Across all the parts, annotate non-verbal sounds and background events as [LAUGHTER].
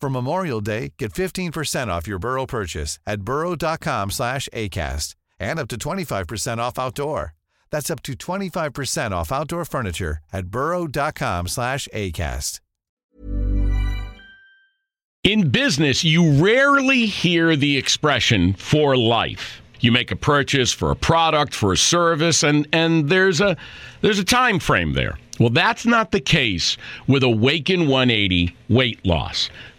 For Memorial Day, get 15% off your Burrow purchase at burrow.com slash ACAST and up to 25% off outdoor. That's up to 25% off outdoor furniture at burrow.com slash ACAST. In business, you rarely hear the expression for life. You make a purchase for a product, for a service, and, and there's a there's a time frame there. Well, that's not the case with Awaken 180 weight loss.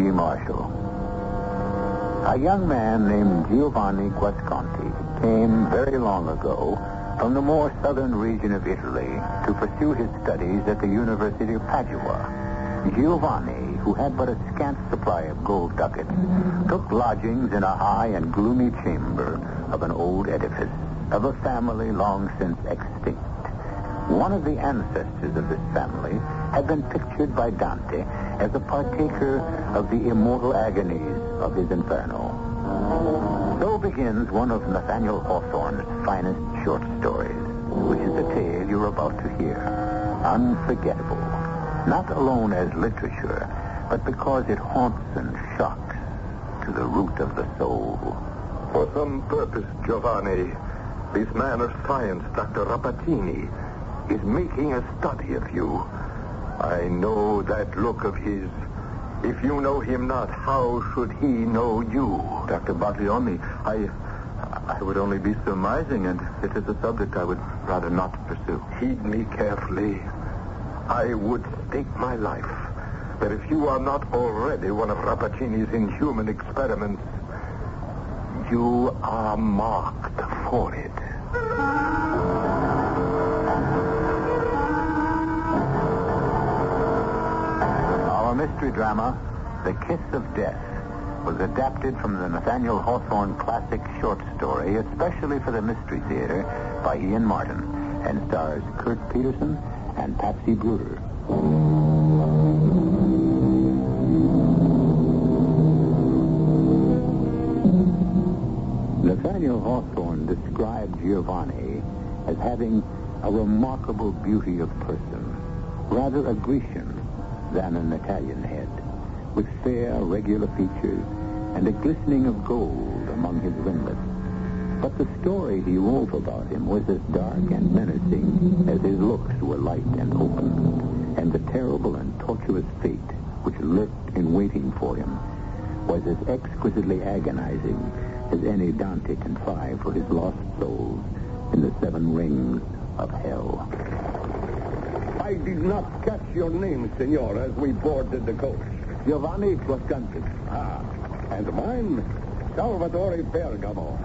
I'm Marshall. A young man named Giovanni Guasconti came very long ago from the more southern region of Italy to pursue his studies at the University of Padua. Giovanni, who had but a scant supply of gold ducats, took lodgings in a high and gloomy chamber of an old edifice of a family long since extinct. One of the ancestors of this family had been pictured by Dante as a partaker of the immortal agonies of his Inferno. So begins one of Nathaniel Hawthorne's finest short stories, which is the tale you're about to hear. Unforgettable. Not alone as literature, but because it haunts and shocks to the root of the soul. For some purpose, Giovanni, this man of science, Dr. Rappaccini, is making a study of you. I know that look of his. If you know him not, how should he know you? Dr. Baglioni, I, I would only be surmising, and it is a subject I would rather not pursue. Heed me carefully. I would stake my life that if you are not already one of Rappaccini's inhuman experiments, you are marked for it. Our mystery drama, The Kiss of Death, was adapted from the Nathaniel Hawthorne classic short story, especially for the Mystery Theater, by Ian Martin, and stars Kurt Peterson and Patsy Bruder. Nathaniel Hawthorne described Giovanni as having a remarkable beauty of person, rather a Grecian than an Italian head, with fair, regular features and a glistening of gold among his ringlets. But the story he wove about him was as dark and menacing as his looks were light and open, and the terrible and tortuous fate which lurked in waiting for him was as exquisitely agonizing as any Dante can find for his lost souls in the seven rings of hell. I did not catch your name, senor, as we boarded the coach. Giovanni Guasconti. Ah, and mine, Salvatore Bergamo.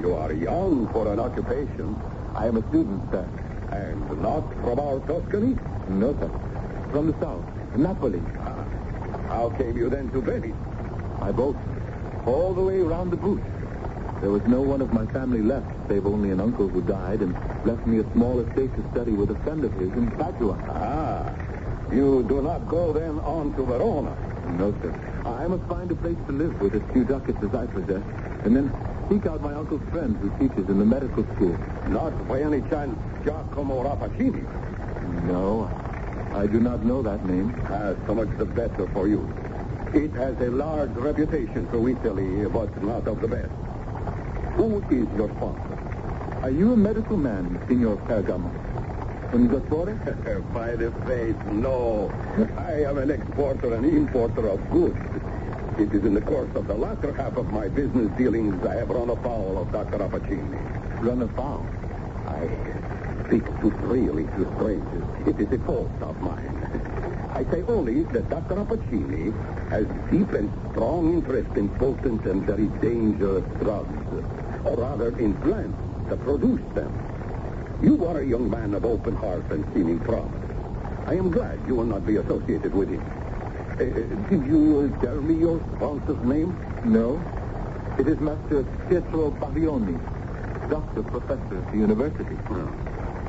You are young for an occupation. I am a student, sir. And not from our Tuscany? No, sir. From the south, Napoli. Ah, how came you then to Venice? My boat, all the way round the boot. There was no one of my family left, save only an uncle who died and left me a small estate to study with a friend of his in Padua. Ah, you do not go then on to Verona? No, sir. I must find a place to live with as few ducats as I possess, and then seek out my uncle's friend who teaches in the medical school. Not by any chance Giacomo Rappaccini? No, I do not know that name. Ah, so much the better for you. It has a large reputation through Italy, but not of the best. Who is your sponsor? Are you a medical man, Signor Pergamo? Un dottore? [LAUGHS] By the faith, no. I am an exporter and importer of goods. It is in the course of the latter half of my business dealings I have run afoul of Dr. Rappaccini. Run afoul? I speak too freely to strangers. It is a fault of mine. I say only that Dr. Rappaccini has deep and strong interest in potent and very dangerous drugs, or rather in plants that produce them. You are a young man of open heart and seeming promise. I am glad you will not be associated with him. Uh, did you uh, tell me your sponsor's name? No. It is Master Pietro Baglioni, doctor, professor at the university.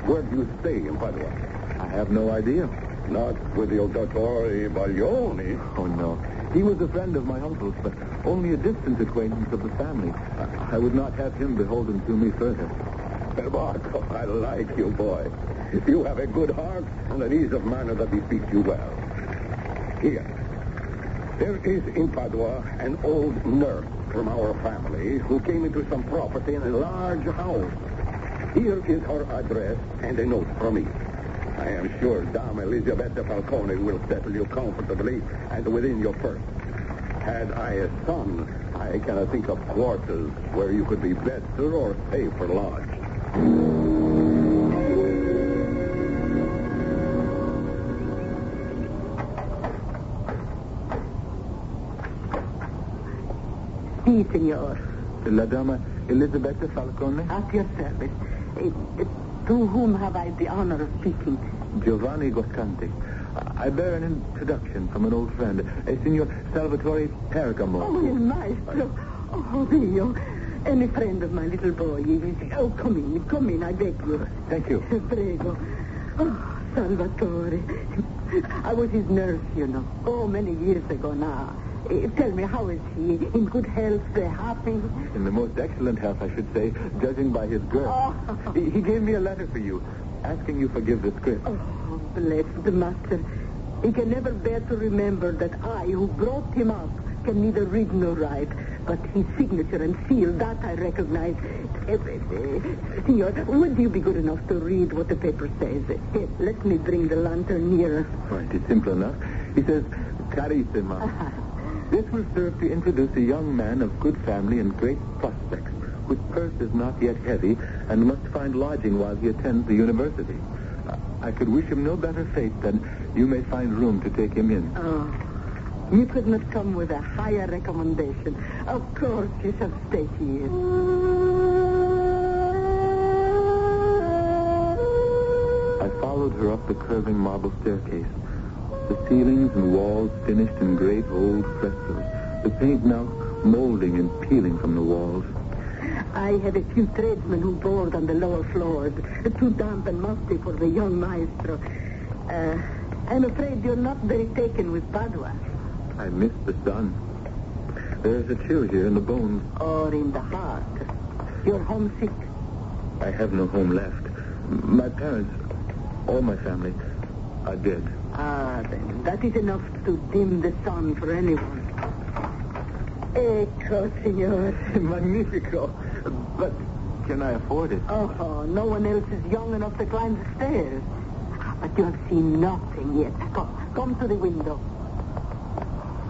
Where do you stay in Padua? I have no idea. Not with your Dottore Baglioni. Oh, no. He was a friend of my uncle's, but only a distant acquaintance of the family. I, I would not have him beholden to me further. Marco, I like you, boy. You have a good heart and an ease of manner that befits you well. Here. There is in Padua an old nurse from our family who came into some property in a large house. Here is her address and a note from me. I am sure Dame Elisabetta Falcone will settle you comfortably and within your purse. Had I a son, I cannot think of quarters where you could be better or safer lodged. Si, signor. La Dama Elisabetta Falcone? At your service. To whom have I the honor of speaking? Giovanni Guasconti. I bear an introduction from an old friend, a Signor Salvatore Pergamo. Oh, il maestro. Oh, Dio. Any friend of my little boy. Oh, come in, come in, I beg you. Thank you. Prego. Oh, Salvatore. I was his nurse, you know. Oh, many years ago now. Tell me, how is he? In good health? Uh, happy? In the most excellent health, I should say, judging by his girth. Oh. He, he gave me a letter for you, asking you forgive the script. Oh, bless the master. He can never bear to remember that I, who brought him up, can neither read nor write. But his signature and seal, that I recognize. Signor, would you be good enough to read what the paper says? Let me bring the lantern nearer. Right, it's simple enough. He says, Carissima. This will serve to introduce a young man of good family and great prospects, whose purse is not yet heavy and must find lodging while he attends the university. I could wish him no better fate than you may find room to take him in. Oh, you could not come with a higher recommendation. Of course, you shall stay here. I followed her up the curving marble staircase. The ceilings and walls finished in great old frescoes. The paint now molding and peeling from the walls. I had a few tradesmen who board on the lower floors, too damp and musty for the young maestro. Uh, I'm afraid you're not very taken with Padua. I miss the sun. There's a chill here in the bones. Or in the heart. You're homesick. I have no home left. My parents, all my family, are dead. Ah, then that is enough to dim the sun for anyone. Ecco, signor. [LAUGHS] Magnifico. But can I afford it? Oh, no one else is young enough to climb the stairs. But you have seen nothing yet. Come, come to the window.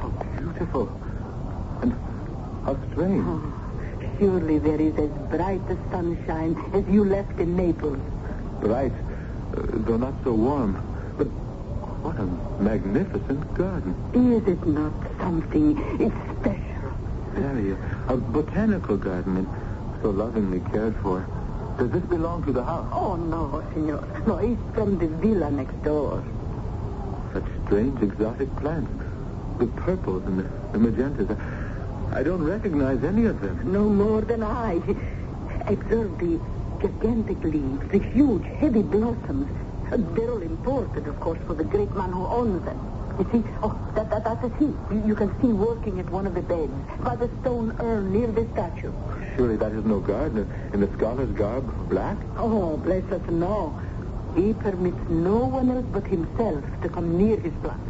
How beautiful. And how strange. Oh, surely there is as bright a sunshine as you left in Naples. Bright, uh, though not so warm. A magnificent garden. Is it not something? It's special. Very. A botanical garden and so lovingly cared for. Does this belong to the house? Oh, no, senor. No, it's from the villa next door. Such strange exotic plants. The purples and the, the magentas. I don't recognize any of them. No more than I. Observe the gigantic leaves, the huge, heavy blossoms. They're all imported, of course, for the great man who owns them. You see, oh, that, that, that's he. You, you can see working at one of the beds by the stone urn near the statue. Surely that is no gardener in the scholar's garb, black? Oh, bless us, no. He permits no one else but himself to come near his plant.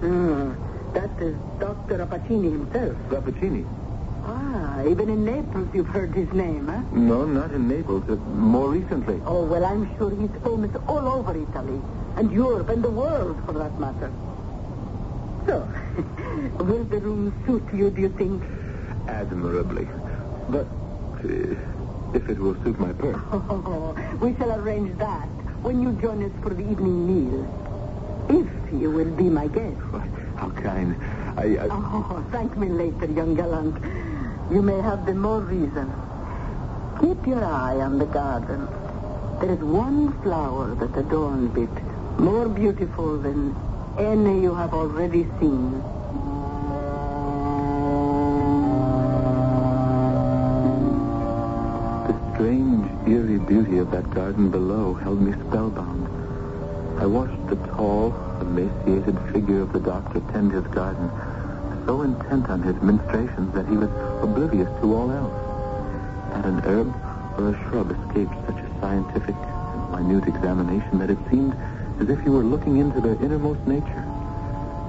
Hmm. That is Dr. Rappaccini himself. Rappaccini. Ah, even in Naples you've heard his name, huh? No, not in Naples. Uh, more recently. Oh, well, I'm sure he's famous all over Italy. And Europe and the world, for that matter. So, [LAUGHS] will the room suit you, do you think? Admirably. But uh, if it will suit my purse. Oh, [LAUGHS] we shall arrange that when you join us for the evening meal. If you will be my guest. How kind. I, I... Oh, thank me later, young gallant. You may have the more reason. Keep your eye on the garden. There is one flower that adorns it, more beautiful than any you have already seen. The strange, eerie beauty of that garden below held me spellbound. I watched the tall, emaciated figure of the doctor tend his garden, so intent on his ministrations that he was oblivious to all else. Not an herb or a shrub escaped such a scientific and minute examination that it seemed as if he were looking into their innermost nature.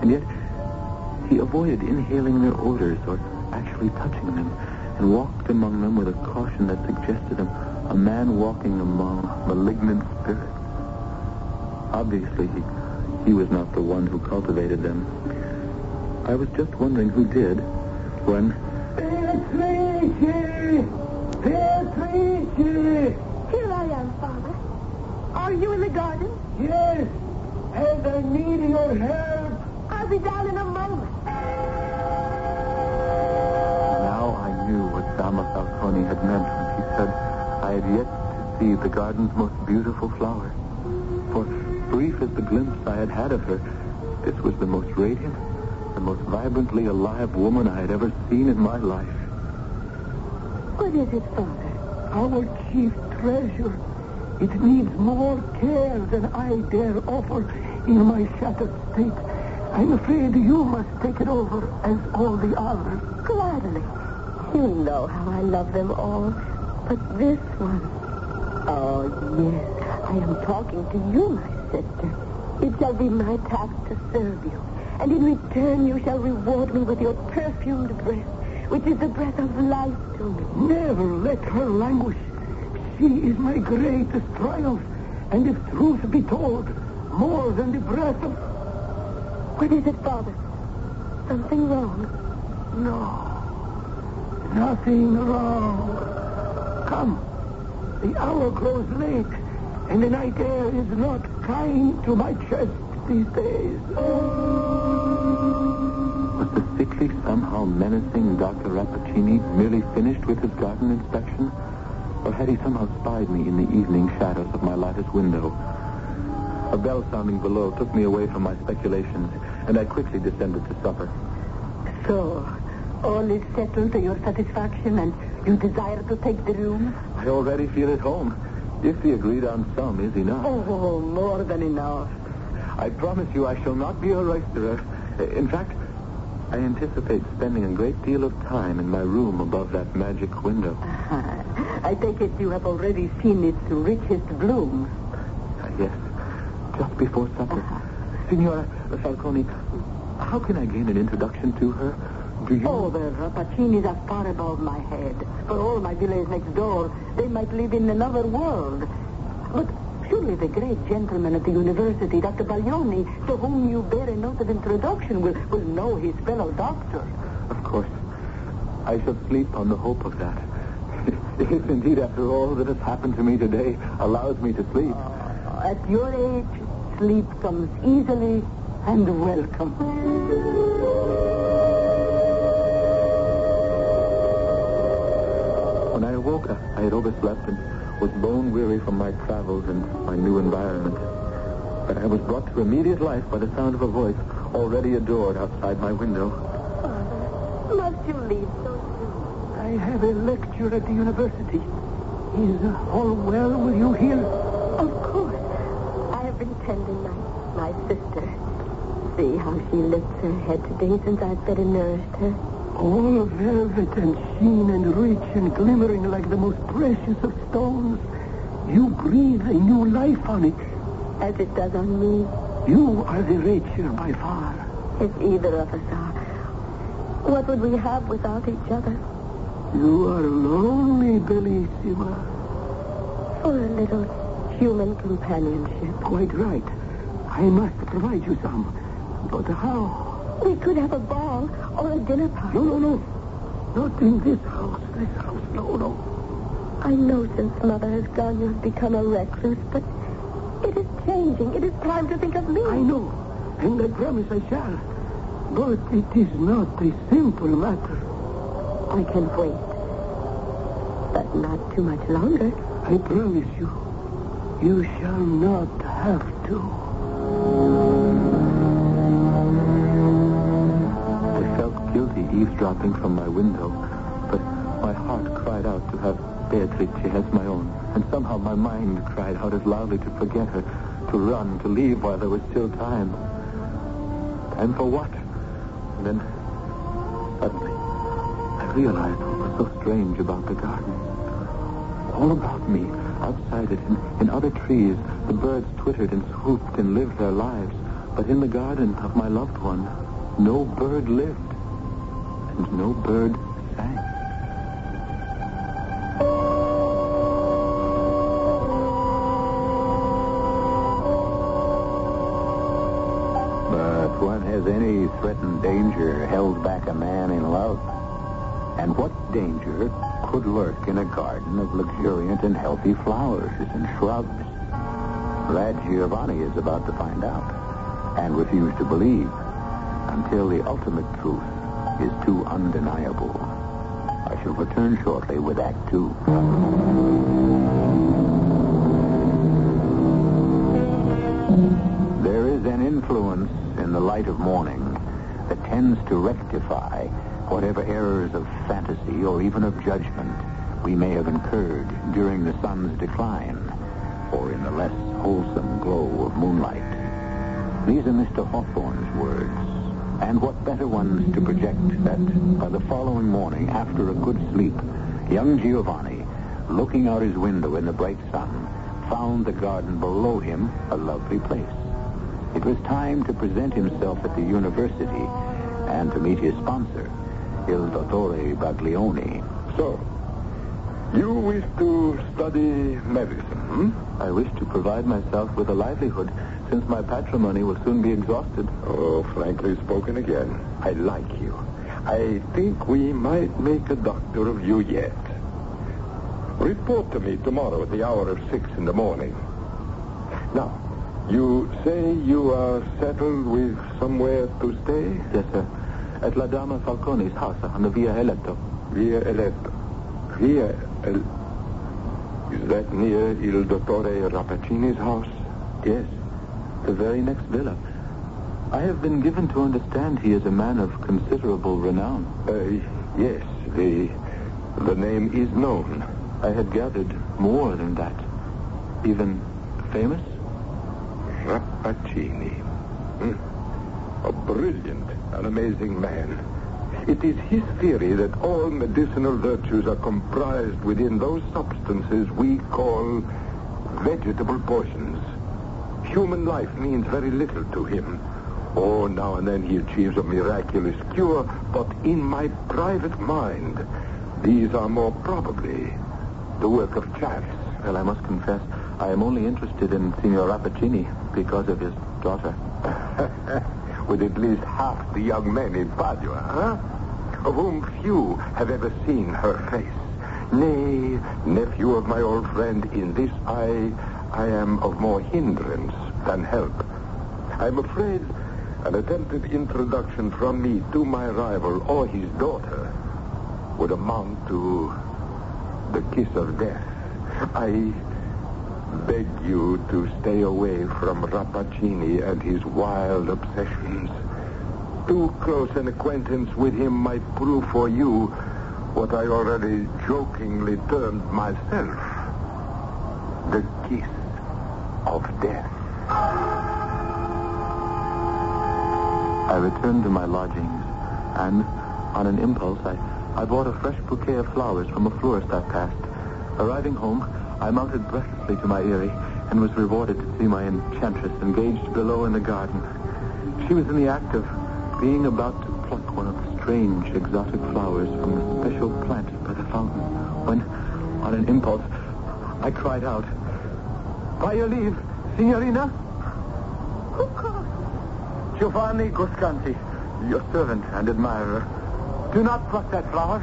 And yet, he avoided inhaling their odors or actually touching them, and walked among them with a caution that suggested him a man walking among malignant spirits. Obviously, he, he was not the one who cultivated them. I was just wondering who did when... Beatrice! Beatrice! Here I am, Father. Are you in the garden? Yes, and I need your help. I'll be down in a moment. Now I knew what Dama Falcone had meant when she said I had yet to see the garden's most beautiful flower. For brief as the glimpse I had had of her, this was the most radiant, the most vibrantly alive woman I had ever seen in my life. What is it, Father? Our chief treasure. It needs more care than I dare offer in my shattered state. I'm afraid you must take it over as all the others. Gladly. You know how I love them all. But this one. Oh, yes. I am talking to you, my sister. It shall be my task to serve you. And in return, you shall reward me with your perfumed breath, which is the breath of life to me. Never let her languish. She is my greatest triumph. And if truth be told, more than the breath of... What is it, Father? Something wrong? No. Nothing wrong. Come. The hour grows late, and the night air is not kind to my chest these days. Was the sickly, somehow menacing Dr. Rappaccini merely finished with his garden inspection? Or had he somehow spied me in the evening shadows of my lattice window? A bell sounding below took me away from my speculations, and I quickly descended to supper. So, all is settled to your satisfaction, and you desire to take the room? I already feel at home, if the agreed on sum is enough. Oh, more than enough. I promise you I shall not be a roisterer. In fact, I anticipate spending a great deal of time in my room above that magic window. [LAUGHS] I take it you have already seen its richest blooms. Uh, yes, just before supper. Signora Falcone, how can I gain an introduction to her? Do you... Oh, the Rappaccinis are far above my head. For all my village next door, they might live in another world. But surely the great gentleman at the university, Dr. Baglioni, to whom you bear a note of introduction, will, will know his fellow doctor. Of course. I shall sleep on the hope of that. [LAUGHS] if indeed, after all that has happened to me today, allows me to sleep. Uh, at your age, sleep comes easily and welcome. When I awoke, I had overslept and was bone weary from my travels and my new environment. But I was brought to immediate life by the sound of a voice already adored outside my window. Father, must you leave so soon? I have a lecture at the university. Is all well with you here? Of course. I have been tending my, my sister. See how she lifts her head today since I've fed and nourished her. All velvet and sheen and rich and glimmering like the most precious of stones. You breathe a new life on it. As it does on me, You are the richer by far. if either of us are. What would we have without each other? You are lonely, Bellissima. For a little human companionship. Quite right. I must provide you some. But how? We could have a ball or a dinner party. No, no, no. Not in this house. This house, no, no. I know since Mother has gone, you have become a recluse, but it is changing. It is time to think of me. I know. And I promise I shall. But it is not a simple matter. I can wait. But not too much longer. I promise you, you shall not have to. Eavesdropping from my window, but my heart cried out to have Beatrice as my own, and somehow my mind cried out as loudly to forget her, to run, to leave while there was still time. Time for what? And then, suddenly, I realized what was so strange about the garden. All about me, outside it, in, in other trees, the birds twittered and swooped and lived their lives. But in the garden of my loved one, no bird lived, and no bird sang. But what has any threatened danger held back a man in love? And what danger could lurk in a garden of luxuriant and healthy flowers and shrubs? That Giovanni is about to find out and refuse to believe until the ultimate truth is too undeniable. I shall return shortly with Act Two. There is an influence in the light of morning that tends to rectify whatever errors of fantasy or even of judgment we may have incurred during the sun's decline or in the less wholesome glow of moonlight. These are Mr. Hawthorne's words. And what better ones to project that by the following morning, after a good sleep, young Giovanni, looking out his window in the bright sun, found the garden below him a lovely place. It was time to present himself at the university and to meet his sponsor, Il Dottore Baglioni. So, you wish to study medicine, hmm? I wish to provide myself with a livelihood since my patrimony will soon be exhausted. Oh, frankly spoken again. I like you. I think we might make a doctor of you yet. Report to me tomorrow at the hour of six in the morning. Now, you say you are settled with somewhere to stay? Yes, sir. At La Dama Falcone's house on the Via Eletto. Via Eletto. Via El... Is that near Il Dottore Rappaccini's house? Yes, the very next villa. I have been given to understand he is a man of considerable renown. Uh, yes, the the name is known. I had gathered more than that. Even famous? Rappaccini. Hmm. A brilliant, an amazing man. It is his theory that all medicinal virtues are comprised within those substances we call vegetable poisons. Human life means very little to him. Oh, now and then he achieves a miraculous cure, but in my private mind, these are more probably the work of chance. Well, I must confess, I am only interested in Signor Rappaccini because of his daughter. [LAUGHS] With at least half the young men in Padua, huh? Of whom few have ever seen her face. Nay, nephew of my old friend, in this I, I am of more hindrance than help. I'm afraid an attempted introduction from me to my rival or his daughter would amount to the kiss of death. I beg you to stay away from Rappaccini and his wild obsessions. Too close an acquaintance with him might prove for you what I already jokingly termed myself the kiss of death. I returned to my lodgings, and on an impulse, I, I bought a fresh bouquet of flowers from a florist I passed. Arriving home, I mounted breathlessly to my eyrie and was rewarded to see my enchantress engaged below in the garden. She was in the act of being about to pluck one of the strange exotic flowers from the special plant by the fountain, when, on an impulse, I cried out, By your leave, Signorina? Who calls? Giovanni Guasconti, your servant and admirer. Do not pluck that flower.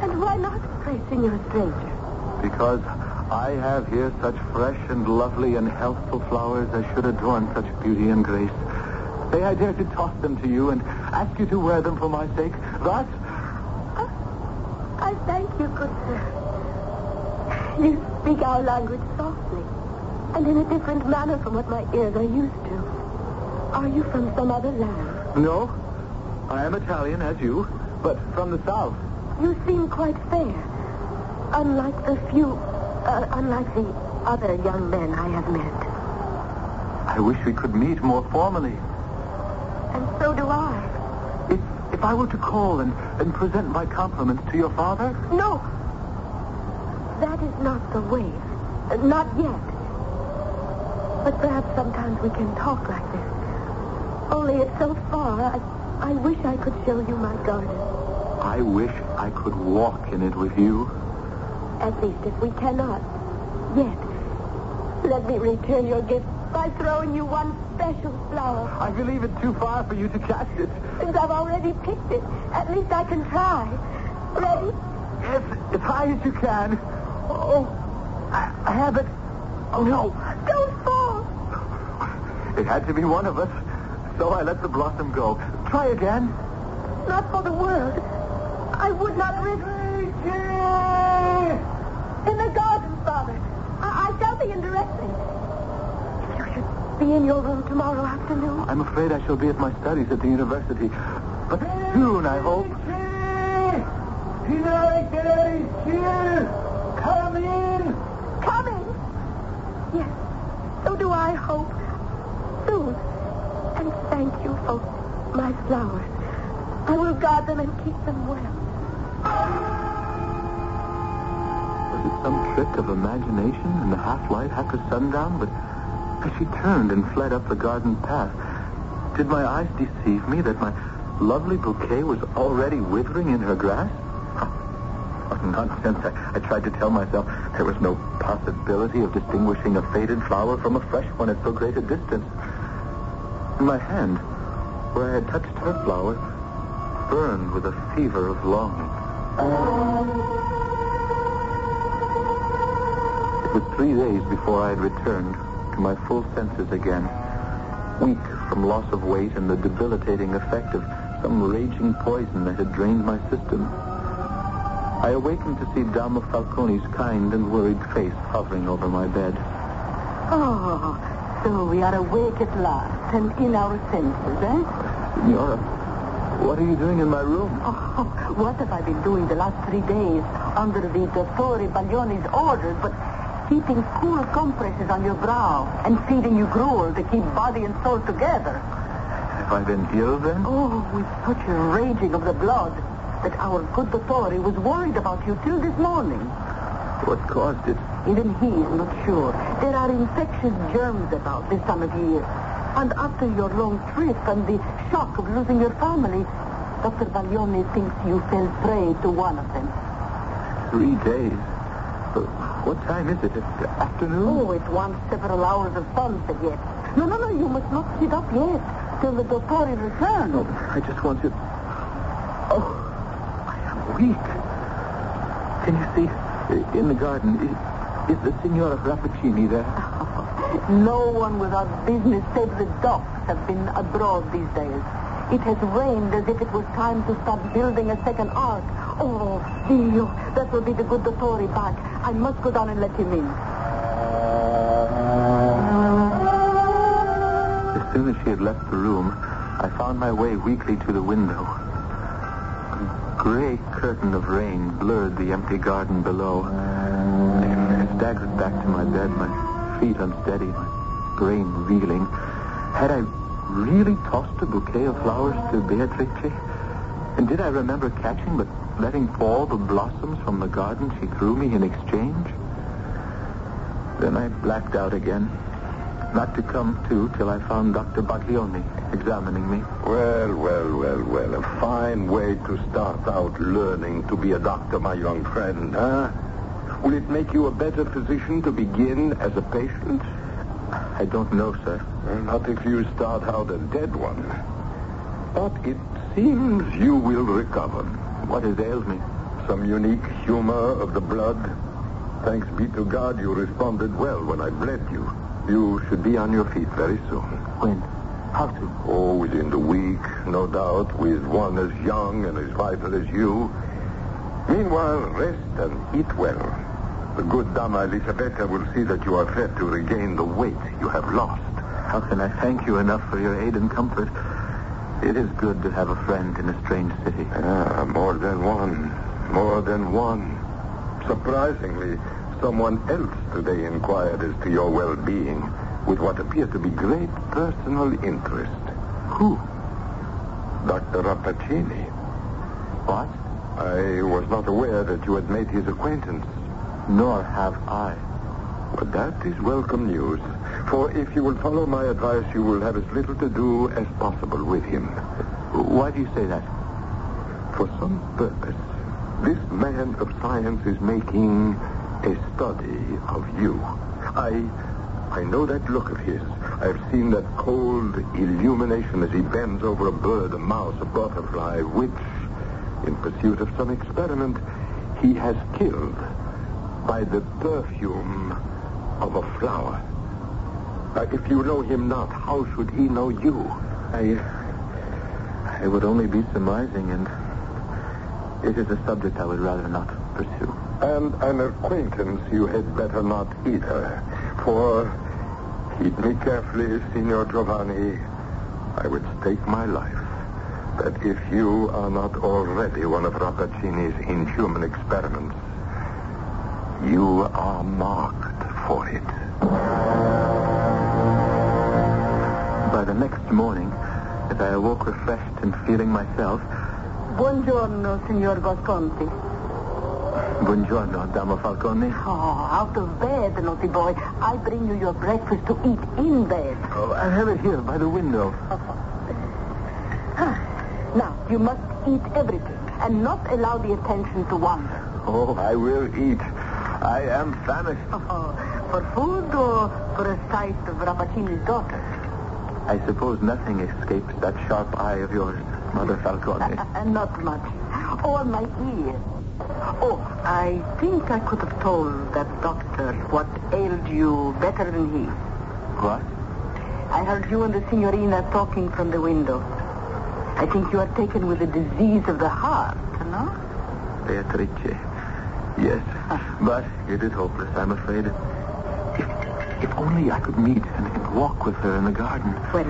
And why not, pray, Signor Stranger? Because I have here such fresh and lovely and healthful flowers as should adorn such beauty and grace. May I dare to toss them to you and ask you to wear them for my sake? Thus? Uh, I thank you, good sir. You speak our language softly and in a different manner from what my ears are used to. Are you from some other land? No. I am Italian, as you, but from the south. You seem quite fair. Unlike the few, uh, unlike the other young men I have met. I wish we could meet more formally. And so do I. If, if I were to call and, and present my compliments to your father? No. That is not the way. Not yet. But perhaps sometimes we can talk like this. Only it's so far, I, I wish I could show you my garden. I wish I could walk in it with you. At least if we cannot. Yet. Let me return your gift by throwing you one special flower. I believe it's too far for you to catch it. Since I've already picked it, at least I can try. Ready? Yes, as high as you can. Oh, I, I have it. Oh, no. Don't. It had to be one of us. So I let the blossom go. Try again. Not for the world. I would not risk... It. In the garden, Father. I, I shall be in directly. You should be in your room tomorrow afternoon. I'm afraid I shall be at my studies at the university. But soon, I hope. Come in. Coming? Yes. So do I hope. Thank you for my flowers. I will guard them and keep them well. Was it some trick of imagination in the half-light after sundown? But as she turned and fled up the garden path, did my eyes deceive me that my lovely bouquet was already withering in her grasp? Nonsense. I, I tried to tell myself there was no possibility of distinguishing a faded flower from a fresh one at so great a distance. My hand, where I had touched her flower, burned with a fever of longing. It was three days before I had returned to my full senses again, weak from loss of weight and the debilitating effect of some raging poison that had drained my system. I awakened to see Dama Falcone's kind and worried face hovering over my bed. Oh, so we are awake at last and in our senses, eh? Signora, what are you doing in my room? Oh, what have I been doing the last three days under the Dottore Baglioni's orders but keeping cool compresses on your brow and feeding you gruel to keep body and soul together? Have I been ill then? Oh, with such a raging of the blood that our good Dottore was worried about you till this morning. What caused it? Even he is not sure. There are infectious germs about this time of year. And after your long trip and the shock of losing your family, Dr. Baglioni thinks you fell prey to one of them. Three days. But what time is it? It's afternoon? Oh, it wants several hours of sunset yet. No, no, no, you must not sit up yet till the Dottore returns. No, I just want to... Oh, I am weak. Can you see? In the garden, is, is the Signora Rappaccini there? [LAUGHS] No one without business save the docs have been abroad these days. It has rained as if it was time to start building a second ark. Oh, Dio, that will be the good Dottore back. I must go down and let him in. As soon as she had left the room, I found my way weakly to the window. A gray curtain of rain blurred the empty garden below. I staggered back to my bed, my feet unsteady, my brain reeling. Had I really tossed a bouquet of flowers to Beatrice? And did I remember catching but letting fall the blossoms from the garden she threw me in exchange? Then I blacked out again, not to come to till I found Dr. Baglioni examining me. Well, well, well, well. A fine way to start out learning to be a doctor, my young friend, huh? Will it make you a better physician to begin as a patient? I don't know, sir. Not if you start out a dead one. But it seems you will recover. What has ailed me? Some unique humor of the blood. Thanks be to God you responded well when I bled you. You should be on your feet very soon. When? How soon? Oh, within the week, no doubt, with one as young and as vital as you. Meanwhile, rest and eat well. The good Dama Elisabetta will see that you are fed to regain the weight you have lost. How can I thank you enough for your aid and comfort? It is good to have a friend in a strange city. Ah, more than one. More than one. Surprisingly, someone else today inquired as to your well-being with what appeared to be great personal interest. Who? Dr. Rappaccini. What? I was not aware that you had made his acquaintance. Nor have I. But that is welcome news. For if you will follow my advice, you will have as little to do as possible with him. Why do you say that? For some purpose. This man of science is making a study of you. I I know that look of his. I've seen that cold illumination as he bends over a bird, a mouse, a butterfly, which, in pursuit of some experiment, he has killed by the perfume of a flower. Uh, if you know him not, how should he know you? I. I would only be surmising, and it is a subject I would rather not pursue. And an acquaintance you had better not either. For, heed me carefully, Signor Giovanni, I would stake my life that if you are not already one of Rappaccini's inhuman experiments, you are marked for it. By the next morning, as I awoke refreshed and feeling myself, Buongiorno, Signor Guasconti. Buongiorno, Dama Falcone. Oh, out of bed, naughty boy. I bring you your breakfast to eat in bed. Oh, I have it here by the window. Ah, now, you must eat everything and not allow the attention to wander. Oh, I will eat. I am famished. [LAUGHS] Oh, for food or for a sight of Rappaccini's daughter? I suppose nothing escapes that sharp eye of yours, Mother Falcone. And [LAUGHS] uh, not much. Or my ear. Oh, I think I could have told that doctor what ailed you better than he. What? I heard you and the signorina talking from the window. I think you are taken with a disease of the heart, no? Beatrice. Yes, but it is hopeless, I'm afraid. If, if only I could meet and, and walk with her in the garden. Well,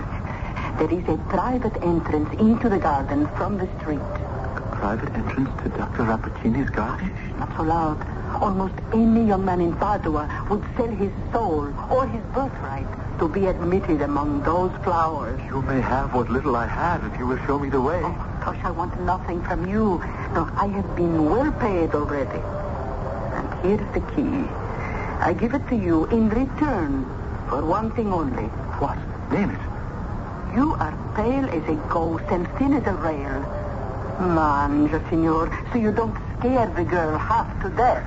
there is a private entrance into the garden from the street. A private entrance to Dr. Rappaccini's garden? Not so loud. Almost any young man in Padua would sell his soul or his birthright to be admitted among those flowers. You may have what little I have if you will show me the way. Oh, gosh, I want nothing from you. No, I have been well paid already. And here's the key. I give it to you in return for one thing only. What? Name it. You are pale as a ghost and thin as a rail. Manja, senor, so you don't scare the girl half to death.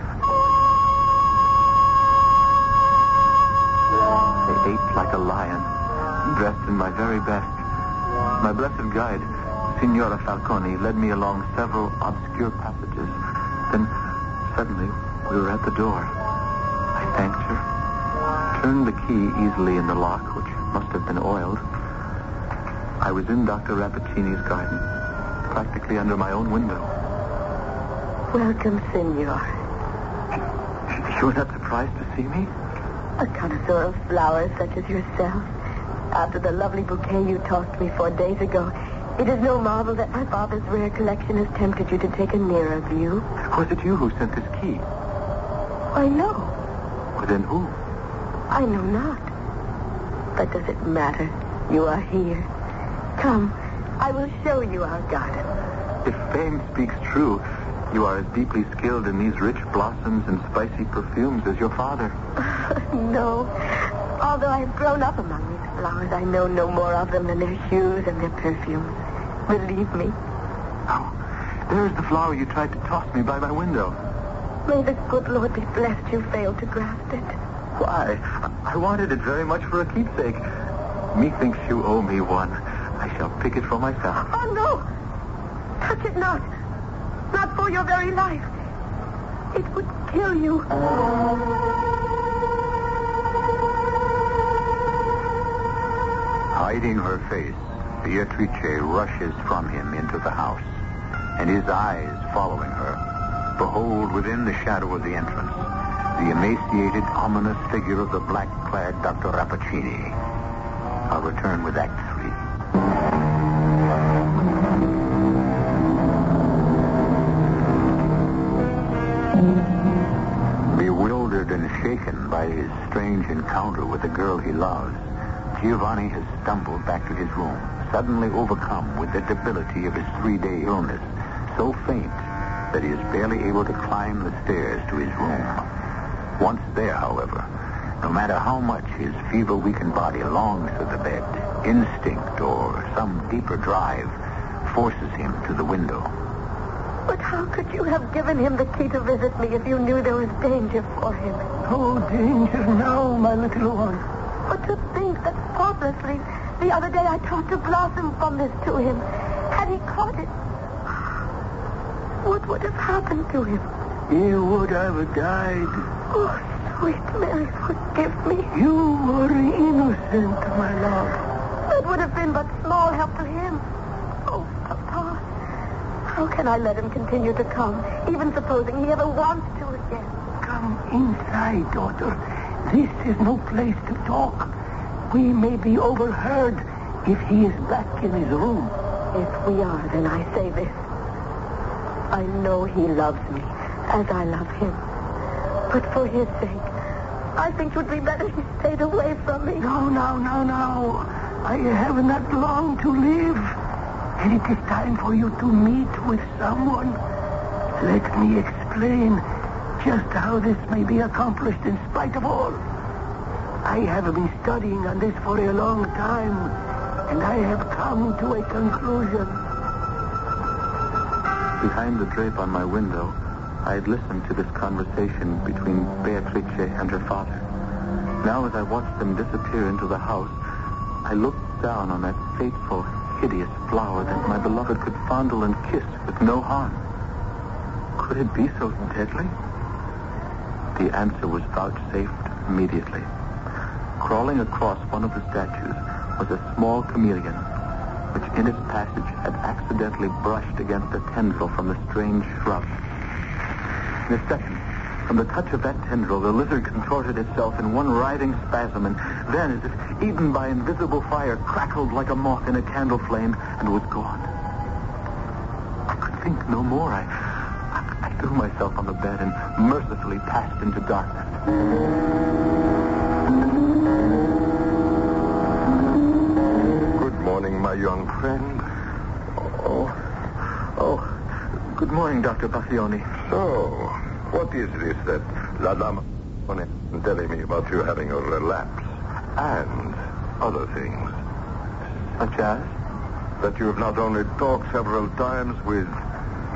They ate like a lion, dressed in my very best. My blessed guide, Signora Falcone, led me along several obscure passages. Then, suddenly, we were at the door. I thanked her, turned the key easily in the lock, which must have been oiled. I was in Dr. Rappaccini's garden, practically under my own window. Welcome, senor. [LAUGHS] You were not surprised to see me? A connoisseur of flowers such as yourself. After the lovely bouquet you tossed me four days ago, it is no marvel that my father's rare collection has tempted you to take a nearer view. Was it you who sent this key? I know. Well, then who? I know not. But does it matter? You are here. Come, I will show you our garden. If fame speaks true, you are as deeply skilled in these rich blossoms and spicy perfumes as your father. [LAUGHS] no. Although I've grown up among these flowers, I know no more of them than their hues and their perfumes. Believe me. Oh, there's the flower you tried to toss me by my window. May the good Lord be blessed you failed to grasp it. Why? I I wanted it very much for a keepsake. Methinks you owe me one. I shall pick it for myself. Oh, no! Touch it not. Not for your very life. It would kill you. Hiding her face, Beatrice rushes from him into the house, and his eyes following her, behold within the shadow of the entrance the emaciated, ominous figure of the black-clad Dr. Rappaccini. I'll return with Act Three. Bewildered and shaken by his strange encounter with the girl he loves, Giovanni has stumbled back to his room, suddenly overcome with the debility of his three-day illness, so faint that he is barely able to climb the stairs to his room. Once there, however, no matter how much his fever-weakened body longs for the bed, instinct or some deeper drive forces him to the window. But how could you have given him the key to visit me if you knew there was danger for him? No danger now, my little one. But to think that thoughtlessly, the other day I tossed a blossom from this to him. Had he caught it, what would have happened to him? He would have died. Oh, sweet Mary, forgive me. You were innocent, my love. That would have been but small help to him. Oh, Papa, how can I let him continue to come, even supposing he ever wants to again? Come inside, daughter. This is no place to talk. We may be overheard if he is back in his room. If we are, then I say this. I know he loves me as I love him. But for his sake, I think it would be better he stayed away from me. No, no, no, no. I have not long to live. And it is time for you to meet with someone. Let me explain just how this may be accomplished in spite of all. I have been studying on this for a long time, and I have come to a conclusion. Behind the drape on my window, I had listened to this conversation between Beatrice and her father. Now, as I watched them disappear into the house, I looked down on that fateful, hideous flower that my beloved could fondle and kiss with no harm. Could it be so deadly? The answer was vouchsafed immediately. Crawling across one of the statues was a small chameleon, which in its passage had accidentally brushed against a tendril from the strange shrub. In a second, from the touch of that tendril, the lizard contorted itself in one writhing spasm, and then, as if eaten by invisible fire, crackled like a moth in a candle flame and was gone. I could think no more. I, I, I threw myself on the bed and mercifully passed into darkness. Morning, my young friend. Oh, oh, good morning, Dr. Baglioni. So, what is this that La Dama is telling me about you having a relapse and other things? Such as? That you have not only talked several times with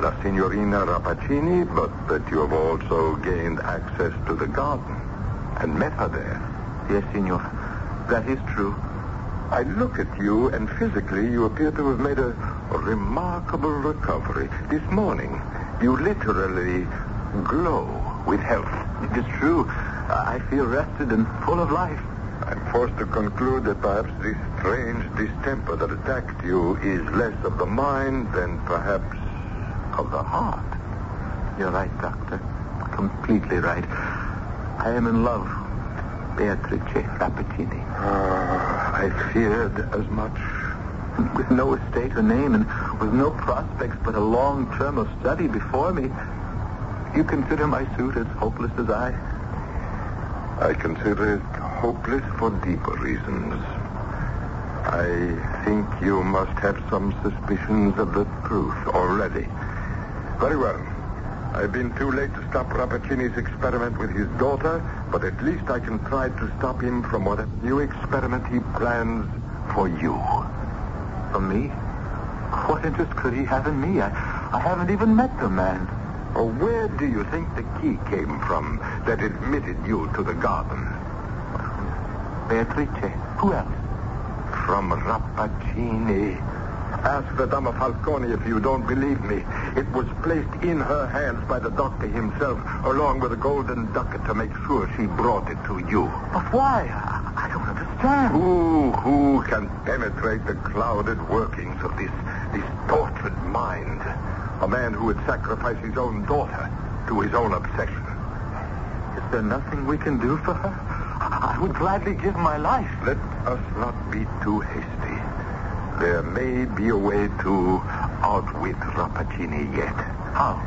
La Signorina Rappaccini, but that you have also gained access to the garden and met her there. Yes, Signor. That is true. I look at you, and physically you appear to have made a, remarkable recovery. This morning, you literally glow with health. It is true. I feel rested and full of life. I'm forced to conclude that perhaps this strange distemper that attacked you is less of the mind than perhaps of the heart. You're right, Doctor. Completely right. I am in love. Beatrice Rappaccini. Ah, I feared as much. With no estate or name and with no prospects but a long term of study before me, you consider my suit as hopeless as I? I consider it hopeless for deeper reasons. I think you must have some suspicions of the truth already. Very well. I've been too late to stop Rappaccini's experiment with his daughter, but at least I can try to stop him from what new experiment he plans for you. For me? What interest could he have in me? I, I haven't even met the man. Or where do you think the key came from that admitted you to the garden? Beatrice. Who else? From Rappaccini. Ask the Dama Falcone if you don't believe me. It was placed in her hands by the doctor himself, along with a golden ducat to make sure she brought it to you. But why? I, don't understand. Who, who can penetrate the clouded workings of this, this tortured mind? A man who would sacrifice his own daughter to his own obsession. Is there nothing we can do for her? I would gladly give my life. Let us not be too hasty. There may be a way to outwit Rappaccini yet. How?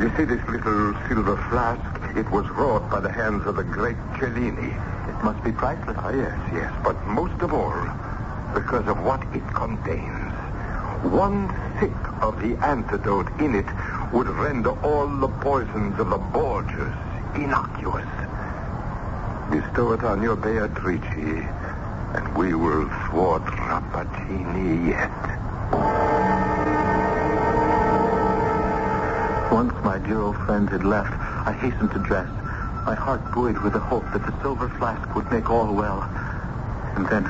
You see this little silver flask? It was wrought by the hands of the great Cellini. It must be priceless. Ah, yes, yes. But most of all, because of what it contains. One sip of the antidote in it would render all the poisons of the Borgias innocuous. Bestow it on your Beatrice, and we will thwart Rappaccini yet. Once my dear old friends had left, I hastened to dress, my heart buoyed with the hope that the silver flask would make all well. And then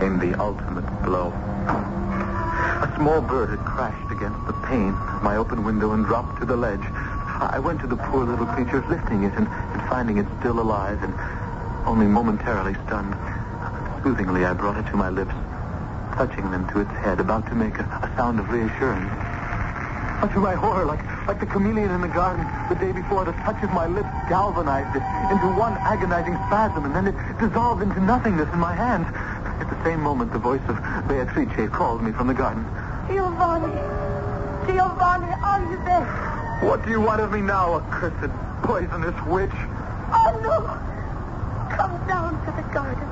came the ultimate blow. A small bird had crashed against the pane of my open window and dropped to the ledge. I went to the poor little creature, lifting it and, and finding it still alive and only momentarily stunned. Soothingly, I brought it to my lips, touching them to its head, about to make a, a sound of reassurance. But to my horror, like, like the chameleon in the garden the day before, the touch of my lips galvanized it into one agonizing spasm, and then it dissolved into nothingness in my hands. At the same moment, the voice of Beatrice called me from the garden. Giovanni! Giovanni, are you there? What do you want of me now, accursed, poisonous witch? Oh, no! Come down to the garden.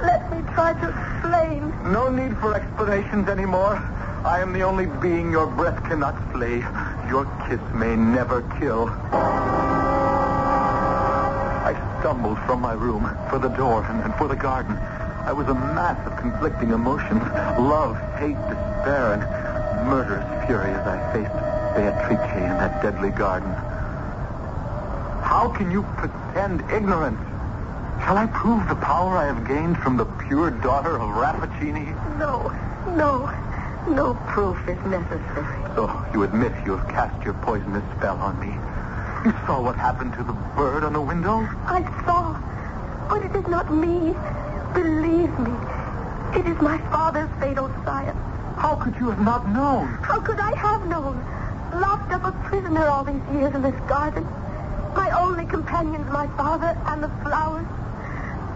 Let me try to explain. No need for explanations anymore. I am the only being your breath cannot slay. Your kiss may never kill. I stumbled from my room for the door and, and for the garden. I was a mass of conflicting emotions love, hate, despair, and murderous fury as I faced Beatrice in that deadly garden. How can you pretend ignorance? Shall I prove the power I have gained from the pure daughter of Rappaccini? No, no, no proof is necessary. So you admit you have cast your poisonous spell on me. You saw what happened to the bird on the window? I saw, but it is not me. Believe me, it is my father's fatal science. How could you have not known? How could I have known? Locked up a prisoner all these years in this garden. My only companions, my father and the flowers.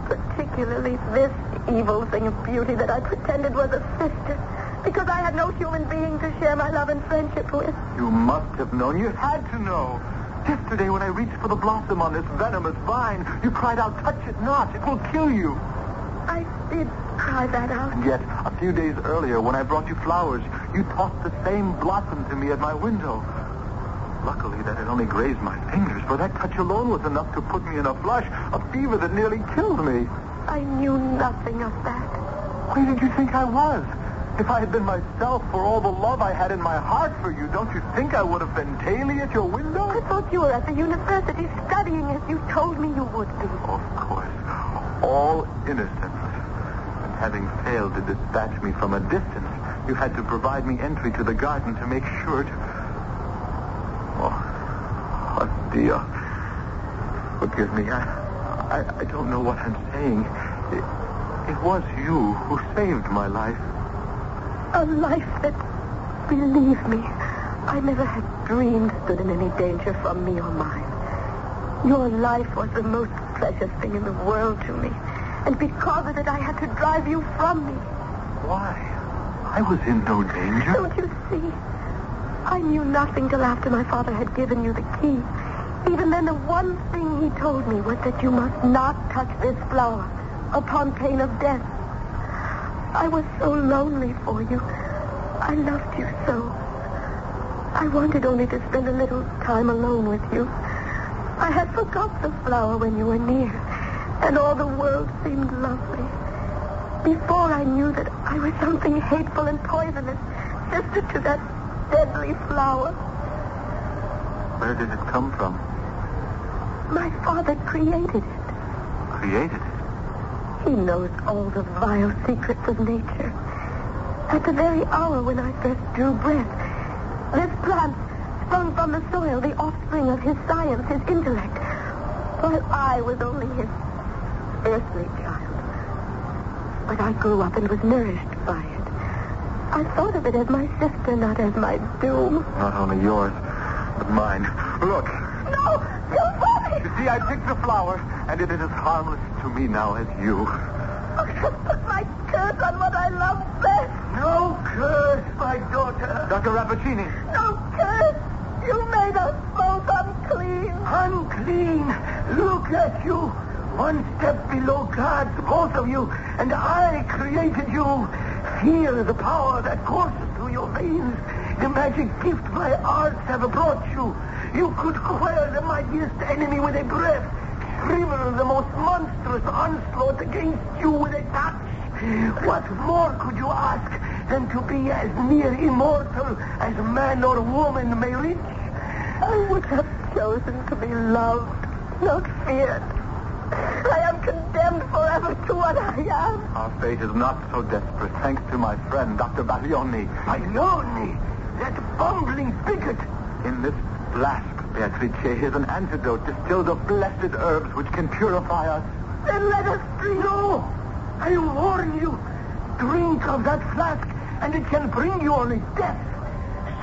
Particularly this evil thing of beauty that I pretended was a sister. Because I had no human being to share my love and friendship with. You must have known. You had to know. Yesterday, when I reached for the blossom on this venomous vine, you cried out, touch it not. It will kill you. I did cry that out. And yet, a few days earlier, when I brought you flowers, you tossed the same blossom to me at my window. Luckily, that had only grazed my fingers, for that touch alone was enough to put me in a flush, a fever that nearly killed me. I knew nothing of that. Where did you think I was? If I had been myself for all the love I had in my heart for you, don't you think I would have been daily at your window? I thought you were at the university studying as you told me you would be. Of course. All innocence. And having failed to dispatch me from a distance, you had to provide me entry to the garden to make sure to... Oh, oh dear. Forgive me. I, I, I don't know what I'm saying. It, it was you who saved my life. A life that, believe me, I never had dreamed stood in any danger from me or mine. Your life was the most precious thing in the world to me. And because of it, I had to drive you from me. Why? I was in no danger. Don't you see? I knew nothing till after my father had given you the key. Even then, the one thing he told me was that you must not touch this flower upon pain of death. I was so lonely for you. I loved you so. I wanted only to spend a little time alone with you. I had forgot the flower when you were near, and all the world seemed lovely. Before I knew that I was something hateful and poisonous, sister to that deadly flower. Where did it come from? My father created it. Created it? He knows all the vile secrets of nature. At the very hour when I first drew breath, this plant sprung from the soil, the offspring of his science, his intellect, while I was only his earthly child. But I grew up and was nourished by it. I thought of it as my sister, not as my doom. Not only yours, but mine. Look. No! You funny! You see, I picked the flower, and it is as harmless to me now as you. I have put my curse on what I love best. No curse, my daughter. Dr. Rappaccini. No curse! You made us both unclean. Unclean. Look at you. One step below God, both of you, and I created you. Feel the power that courses through your veins. The magic gift my arts have brought you. You could quell the mightiest enemy with a breath. Shrivel the most monstrous onslaught against you with a touch. What more could you ask than to be as near immortal as man or woman may reach? I would have chosen to be loved, not feared. I am condemned forever to what I am. Our fate is not so desperate, thanks to my friend, Dr. Baglioni. Baglioni, that bumbling bigot. In this flask, Beatrice, is an antidote distilled of blessed herbs which can purify us. Then let us drink. No! I warn you. Drink of that flask, and it can bring you only death.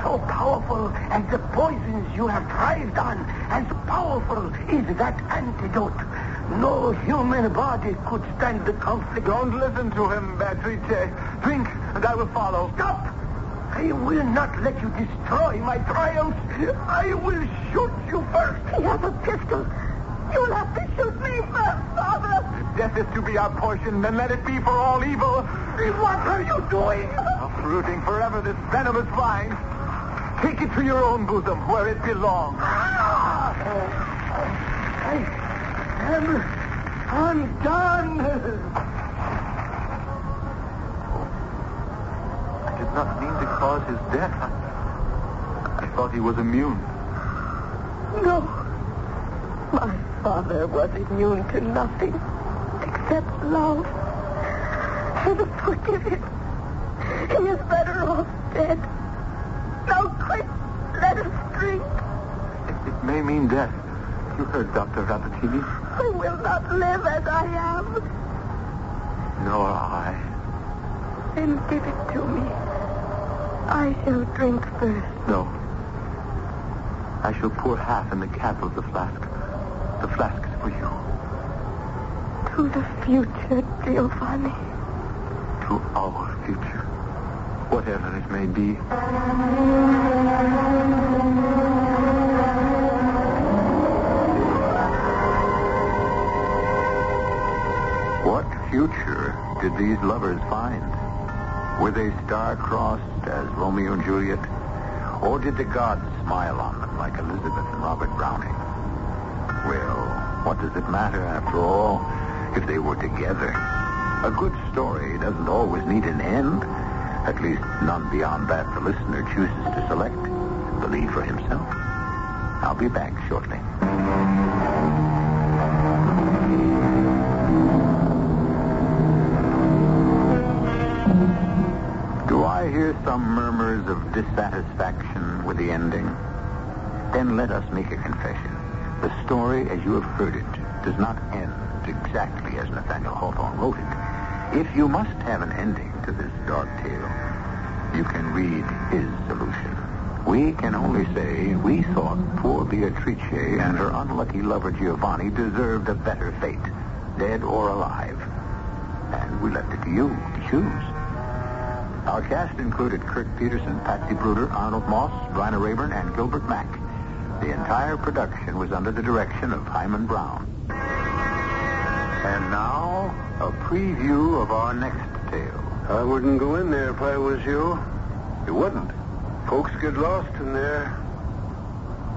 So powerful as the poisons you have thrived on, as powerful is that antidote. No human body could stand the conflict. Don't listen to him, Beatrice. Drink, and I will follow. Stop! I will not let you destroy my triumphs. I will shoot you first. He has a pistol. You'll have to shoot me first, Father. Death is to be our portion, then let it be for all evil. What are you doing? Uprooting forever this venomous vine. Take it to your own bosom, where it belongs. Ah! I am undone. I did not mean to cause his death. I, I thought he was immune. No. My father was immune to nothing except love. And forgive him. He is better off dead. Now, quick, let us drink. It, it may mean death. You heard Dr. Rappaccini. I will not live as I am. Nor I. Then give it to me. I shall drink first. No. I shall pour half in the cap of the flask. The flask is for you. To the future, Giovanni. To our future. Whatever it may be. What future did these lovers find? Were they star-crossed as Romeo and Juliet? Or did the gods smile on them like Elizabeth and Robert Browning? Well, what does it matter after all if they were together? A good story doesn't always need an end. At least none beyond that the listener chooses to select. And believe for himself. I'll be back shortly. Some murmurs of dissatisfaction with the ending? Then let us make a confession. The story, as you have heard it, does not end exactly as Nathaniel Hawthorne wrote it. If you must have an ending to this dark tale, you can read his solution. We can only say we thought poor Beatrice and her unlucky lover Giovanni deserved a better fate, dead or alive. And we left it to you to choose. Our cast included Kirk Peterson, Patsy Bruder, Arnold Moss, Bryna Raeburn, and Gilbert Mack. The entire production was under the direction of Himan Brown. And now, a preview of our next tale. I wouldn't go in there if I was you. You wouldn't? Folks get lost in there.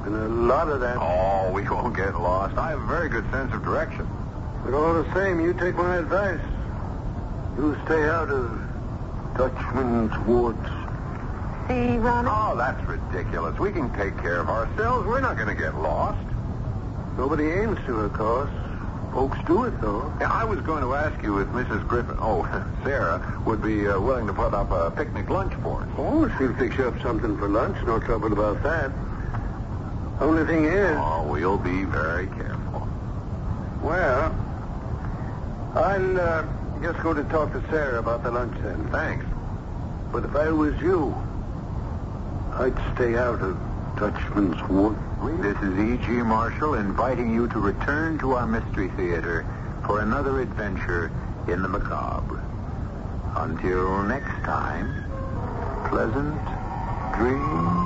And a lot of that. Oh, we won't get lost. I have a very good sense of direction. But all the same, you take my advice. You stay out of Dutchman's woods. See, Ronnie? Oh, that's ridiculous. We can take care of ourselves. We're not going to get lost. Nobody aims to, of course. Folks do it, though. Yeah, I was going to ask you if Mrs. Griffin, oh, [LAUGHS] Sarah, would be uh, willing to put up a picnic lunch for us. Oh, she'll fix you up something for lunch. No trouble about that. Only thing is... Oh, we'll be very careful. Well, I'll uh, just going to talk to Sarah about the lunch then. Thanks. But if I was you, I'd stay out of Dutchman's Wood. This is E.G. Marshall inviting you to return to our Mystery Theater for another adventure in the macabre. Until next time, pleasant dreams.